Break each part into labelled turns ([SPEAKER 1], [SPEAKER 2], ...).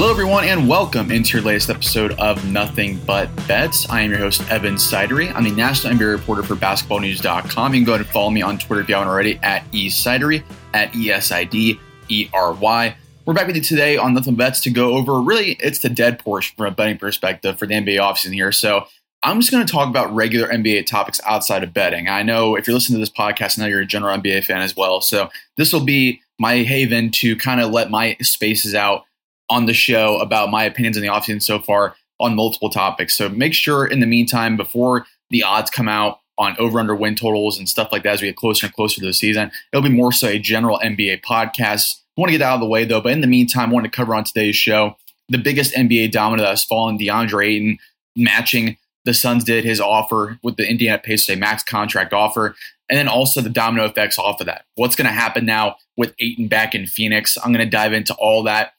[SPEAKER 1] Hello, everyone, and welcome into your latest episode of Nothing But Bets. I am your host, Evan Sidery. I'm the national NBA reporter for basketballnews.com. You can go ahead and follow me on Twitter if you haven't already at eSidery, at E S I D E R Y. We're back with you today on Nothing But Bets to go over really, it's the dead portion from a betting perspective for the NBA offseason here. So I'm just going to talk about regular NBA topics outside of betting. I know if you're listening to this podcast, I know you're a general NBA fan as well. So this will be my haven to kind of let my spaces out on the show about my opinions on the offseason so far on multiple topics. So make sure in the meantime, before the odds come out on over under win totals and stuff like that as we get closer and closer to the season, it'll be more so a general NBA podcast. I want to get out of the way though, but in the meantime, I want to cover on today's show the biggest NBA domino that has fallen, DeAndre Ayton matching the Suns did his offer with the Indiana Pacers, a max contract offer, and then also the domino effects off of that. What's going to happen now with Ayton back in Phoenix? I'm going to dive into all that.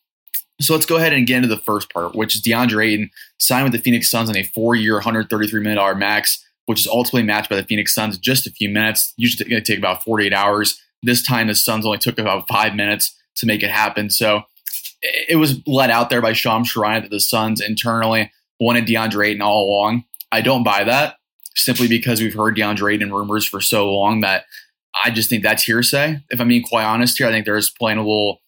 [SPEAKER 1] So let's go ahead and get into the first part, which is DeAndre Ayton signed with the Phoenix Suns on a four-year, $133 million max, which is ultimately matched by the Phoenix Suns in just a few minutes. Usually going to take about 48 hours. This time, the Suns only took about five minutes to make it happen. So it was let out there by Shams Charania that the Suns internally wanted DeAndre Ayton all along. I don't buy that simply because we've heard DeAndre Ayton rumors for so long that I just think that's hearsay. If I'm being quite honest here, I think there's playing a little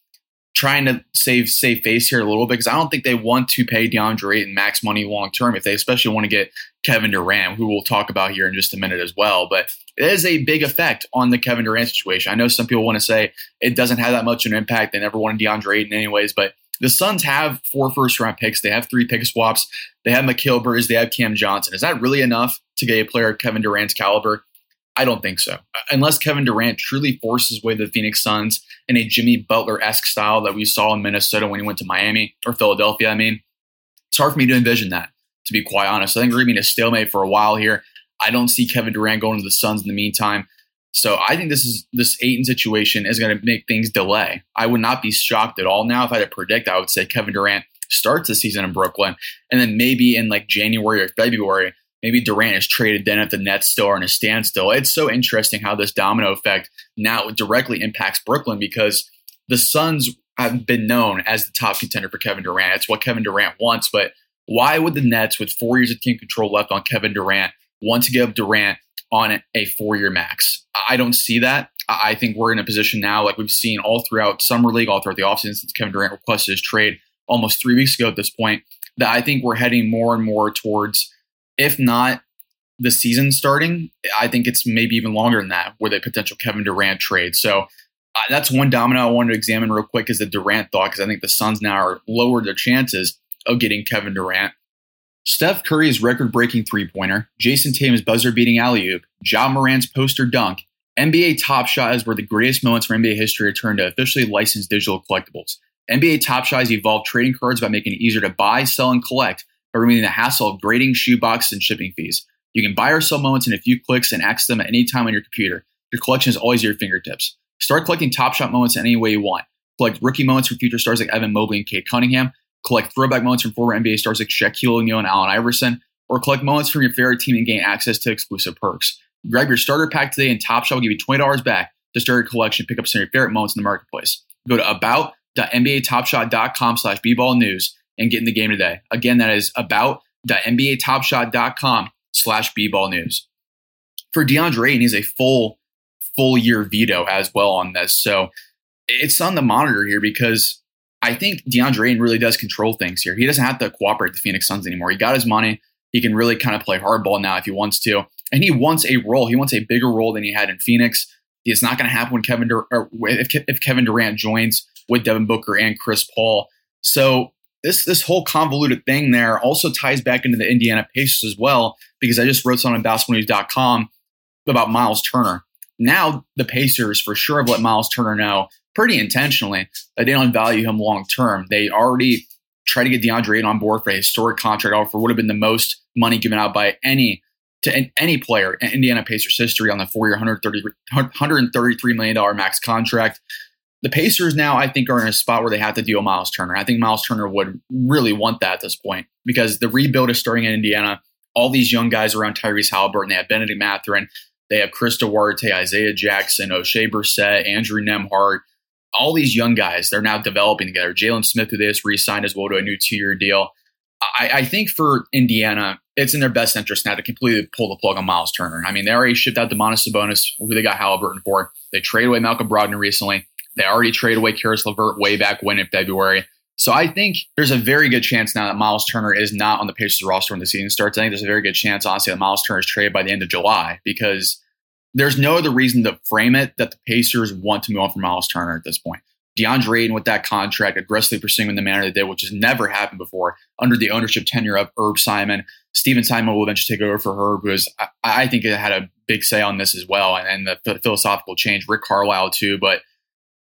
[SPEAKER 1] trying to save save face here a little bit because I don't think they want to pay DeAndre Ayton max money long term if they especially want to get Kevin Durant, who we'll talk about here in just a minute as well. But it is a big effect on the Kevin Durant situation. I know some people want to say it doesn't have that much of an impact. They never wanted DeAndre Ayton anyways, but the Suns have four first round picks. They have three pick swaps. They have Bridges. They have Cam Johnson. Is that really enough to get a player of Kevin Durant's caliber? I don't think so. Uh, unless Kevin Durant truly forces away the Phoenix Suns in a Jimmy Butler esque style that we saw in Minnesota when he went to Miami or Philadelphia, I mean, it's hard for me to envision that, to be quite honest. I think we're going to be in a stalemate for a while here. I don't see Kevin Durant going to the Suns in the meantime. So I think this is this Ayton situation is going to make things delay. I would not be shocked at all now if I had to predict. I would say Kevin Durant starts the season in Brooklyn, and then maybe in like January or February, maybe Durant is traded then if the Nets still are in a standstill. It's so interesting how this domino effect now directly impacts Brooklyn because the Suns have been known as the top contender for Kevin Durant. It's what Kevin Durant wants, but why would the Nets, with four years of team control left on Kevin Durant, want to give Durant on a four year max? I don't see that. I think we're in a position now, like we've seen all throughout Summer League, all throughout the offseason since Kevin Durant requested his trade almost three weeks ago at this point, that I think we're heading more and more towards if not the season starting, I think it's maybe even longer than that with a potential Kevin Durant trade. So uh, that's one domino I wanted to examine real quick is the Durant thought, because I think the Suns now are lowered their chances of getting Kevin Durant. Steph Curry's record breaking three pointer, Jayson Tatum's buzzer beating alley oop, Ja Morant's poster dunk, NBA Top Shot is where the greatest moments from NBA history return to officially licensed digital collectibles. NBA Top Shot has evolved trading cards by making it easier to buy, sell, and collect by removing the hassle of grading shoe boxes and shipping fees. You can buy or sell moments in a few clicks and access them at any time on your computer. Your collection is always at your fingertips. Start collecting Top Shot moments any way you want. Collect rookie moments from future stars like Evan Mobley and Cade Cunningham. Collect throwback moments from former NBA stars like Shaquille O'Neal and Allen Iverson. Or collect moments from your favorite team and gain access to exclusive perks. Grab your starter pack today and Top Shot will give you $20 back to start your collection. Pick up some of your favorite moments in the marketplace. Go to about.nbatopshot.com slash bballnews and get in the game today. Again, that is about.nbatopshot.com slash b-ball news. For DeAndre Ayton, he's a full, full year veto as well on this. So it's on the monitor here because I think DeAndre Ayton really does control things here. He doesn't have to cooperate the Phoenix Suns anymore. He got his money. He can really kind of play hardball now if he wants to. And he wants a role. He wants a bigger role than he had in Phoenix. It's not going to happen when Kevin Dur- if Kevin Durant joins with Devin Booker and Chris Paul. So this this whole convoluted thing there also ties back into the Indiana Pacers as well because I just wrote something on basketballnews.com about Miles Turner. Now the Pacers for sure have let Miles Turner know pretty intentionally that they don't value him long term. They already tried to get DeAndre on board for a historic contract offer would have been the most money given out by any to any player in Indiana Pacers history on the four-year, 130, 133 million dollar max contract. The Pacers now, I think, are in a spot where they have to deal Miles Turner. I think Miles Turner would really want that at this point because the rebuild is starting in Indiana. All these young guys around Tyrese Halliburton, they have Bennedict Mathurin, they have Chris Duarte, Isaiah Jackson, Oshae Brissett, Andrew Nembhard. All these young guys, they're now developing together. Jalen Smith, who they just re-signed as well to a new two-year deal. I, I, think for Indiana, it's in their best interest now to completely pull the plug on Miles Turner. I mean, they already shipped out Domantas Sabonis, who they got Halliburton for. They traded away Malcolm Brogdon recently. They already traded away Caris LeVert way back when in February. So I think there's a very good chance now that Miles Turner is not on the Pacers roster when the season starts. I think there's a very good chance, honestly, that Miles Turner is traded by the end of July because there's no other reason to frame it that the Pacers want to move on from Miles Turner at this point. DeAndre Ayton with that contract, aggressively pursuing in the manner they did, which has never happened before under the ownership tenure of Herb Simon. Stephen Simon will eventually take over for Herb, who is, I, I think, it had a big say on this as well, and, and the philosophical change. Rick Carlisle too, but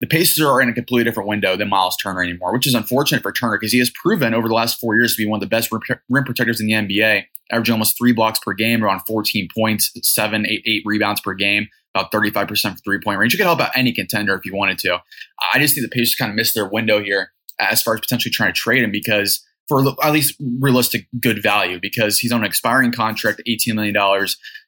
[SPEAKER 1] the Pacers are in a completely different window than Miles Turner anymore, which is unfortunate for Turner because he has proven over the last four years to be one of the best rim protectors in the NBA, averaging almost three blocks per game, around 14 points, seven, eight, eight rebounds per game, about 35% for three point range. You could help out any contender if you wanted to. I just think the Pacers kind of missed their window here as far as potentially trying to trade him because for at least realistic good value because he's on an expiring contract, $18 million.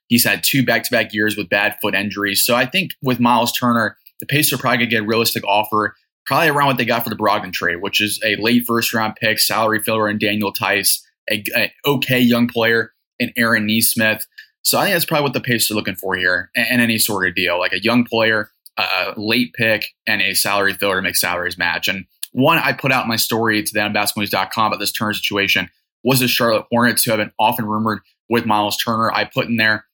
[SPEAKER 1] He's had two back to back years with bad foot injuries. So I think with Miles Turner, the Pacers are probably going to get a realistic offer, probably around what they got for the Brogdon trade, which is a late first round pick, salary filler, and Daniel Theis, a, a okay young player, and Aaron Nesmith. So I think that's probably what the Pacers are looking for here, and, any sort of deal, like a young player, a late pick, and a salary filler to make salaries match. And one I put out in my story today on basketballnews.com about this Turner situation was the Charlotte Hornets, who have been often rumored with Miles Turner. I put in there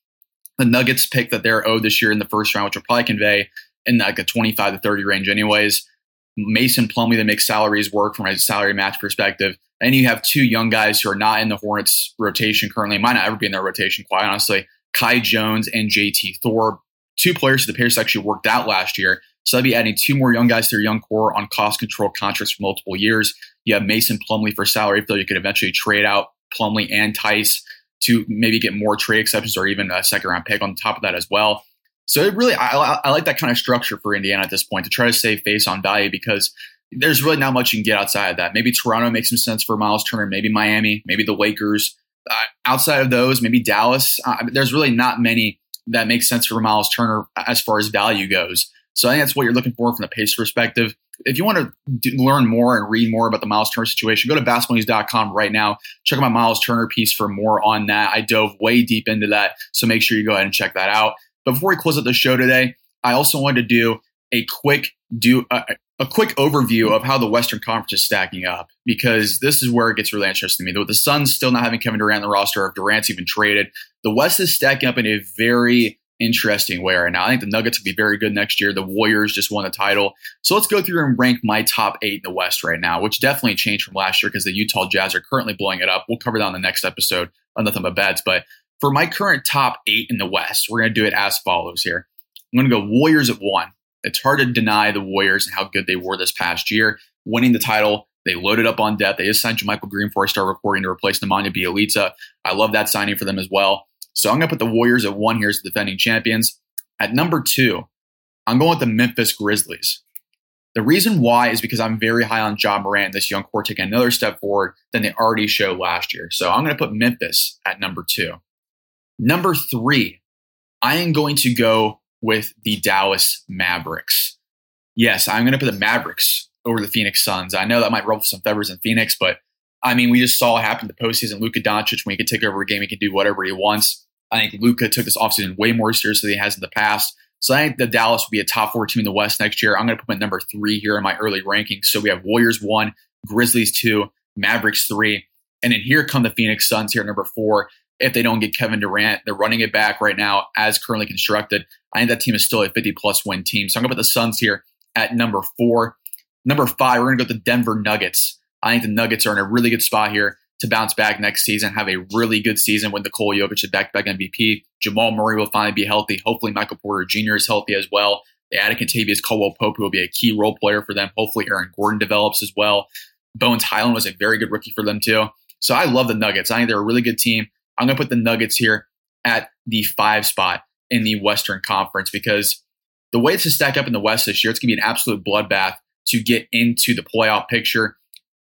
[SPEAKER 1] the Nuggets pick that they're owed this year in the first round, which will probably convey in like a 25 to 30 range, anyways. Mason Plumlee that makes salaries work from a salary match perspective. And you have two young guys who are not in the Hornets rotation currently, might not ever be in their rotation, quite honestly. Kai Jones and JT Thor, two players who the Pacers actually worked out last year. So they'll be adding two more young guys to their young core on cost control contracts for multiple years. You have Mason Plumlee for salary fill. You could eventually trade out Plumlee and Theis to maybe get more trade exceptions or even a second round pick on top of that as well. So it really, I, I like that kind of structure for Indiana at this point to try to save face on value because there's really not much you can get outside of that. Maybe Toronto makes some sense for Miles Turner, maybe Miami, maybe the Lakers. Uh, outside of those, maybe Dallas. Uh, there's really not many that make sense for Miles Turner as far as value goes. So I think that's what you're looking for from the pace perspective. If you want to do, learn more and read more about the Miles Turner situation, go to basketballnews.com right now. Check out my Miles Turner piece for more on that. I dove way deep into that, so make sure you go ahead and check that out. Before we close out the show today, I also wanted to do a quick do uh, a quick overview of how the Western Conference is stacking up because this is where it gets really interesting to me. With the Suns still not having Kevin Durant on the roster, if Durant's even traded, the West is stacking up in a very interesting way right now. I think the Nuggets will be very good next year. The Warriors just won the title. So let's go through and rank my top eight in the West right now, which definitely changed from last year because the Utah Jazz are currently blowing it up. We'll cover that on the next episode on Nothing But Bets. But for my current top eight in the West, we're going to do it as follows here. I'm going to go Warriors at one. It's hard to deny the Warriors and how good they were this past year, winning the title. They loaded up on depth. They just signed JaMychal Green for a start recording to replace Nemanja Bjelica. I love that signing for them as well. So I'm going to put the Warriors at one here as the defending champions. At number two, I'm going with the Memphis Grizzlies. The reason why is because I'm very high on Ja Morant, this young core taking another step forward than they already showed last year. So I'm going to put Memphis at number two. Number three, I am going to go with the Dallas Mavericks. Yes, I'm going to put the Mavericks over the Phoenix Suns. I know that might ruffle some feathers in Phoenix, but I mean, we just saw what happened in the postseason. Luka Doncic, when he could take over a game, he can do whatever he wants. I think Luka took this offseason way more seriously than he has in the past. So I think the Dallas will be a top four team in the West next year. I'm going to put my number three here in my early rankings. So we have Warriors one, Grizzlies two, Mavericks three, and then here come the Phoenix Suns here number four. If they don't get Kevin Durant, they're running it back right now as currently constructed. I think that team is still a 50 plus win team. So I'm going to put the Suns here at number four. Number five, we're going to go to the Denver Nuggets. I think the Nuggets are in a really good spot here to bounce back next season, have a really good season with Nikola Jokic, a back-to-back MVP. Jamal Murray will finally be healthy. Hopefully, Michael Porter Jr. is healthy as well. They added Kentavious Caldwell Pope, who will be a key role player for them. Hopefully, Aaron Gordon develops as well. Bones Hyland was a very good rookie for them too. So I love the Nuggets. I think they're a really good team. I'm going to put the Nuggets here at the five spot in the Western Conference because the way it's to stack up in the West this year, it's going to be an absolute bloodbath to get into the playoff picture.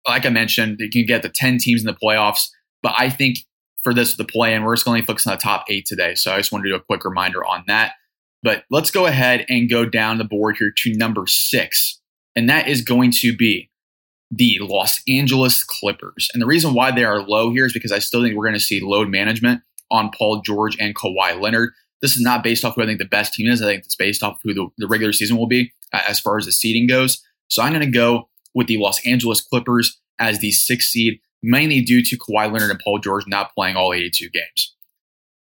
[SPEAKER 1] Like I mentioned, you can get the 10 teams in the playoffs, but I think for this, the play in, we're just going to focus on the top eight today. So I just wanted to do a quick reminder on that. But let's go ahead and go down the board here to number six. And that is going to be the Los Angeles Clippers. And the reason why they are low here is because I still think we're going to see load management on Paul George and Kawhi Leonard. This is not based off who I think the best team is. I think it's based off who the, the regular season will be uh, as far as the seeding goes. So I'm going to go with the Los Angeles Clippers as the sixth seed, mainly due to Kawhi Leonard and Paul George not playing all 82 games.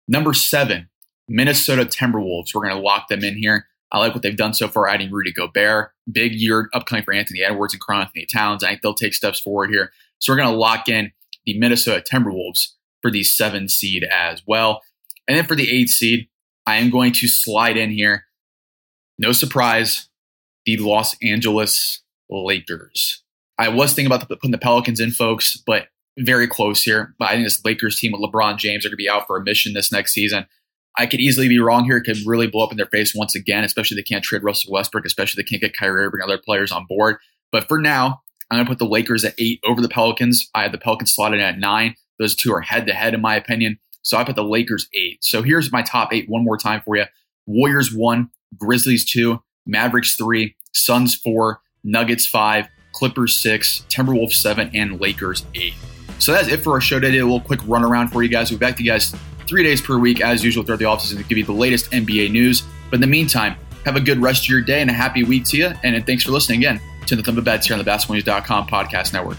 [SPEAKER 1] Number seven, Minnesota Timberwolves. We're going to lock them in here. I like what they've done so far, adding Rudy Gobert. Big year upcoming for Anthony Edwards and Karl-Anthony Towns. I think they'll take steps forward here. So we're going to lock in the Minnesota Timberwolves for the seven seed as well. And then for the eight seed, I am going to slide in here. No surprise, the Los Angeles Lakers. I was thinking about putting the Pelicans in, folks, but very close here. But I think this Lakers team with LeBron James are going to be out for a mission this next season. I could easily be wrong here. It could really blow up in their face once again, especially they can't trade Russell Westbrook, especially they can't get Kyrie bring other players on board. But for now, I'm going to put the Lakers at eight over the Pelicans. I have the Pelicans slotted at nine. Those two are head to head, in my opinion. So I put the Lakers eight. So here's my top eight one more time for you Warriors one, Grizzlies two, Mavericks three, Suns four, Nuggets five, Clippers six, Timberwolves seven, and Lakers eight. So that's it for our show today. A little quick run around for you guys. We'll be back to you guys three days per week, as usual, throughout the offseason to give you the latest NBA news. But in the meantime, have a good rest of your day and a happy week to you. And thanks for listening again to the Thumb of Bets here on the BasketballNews.com podcast network.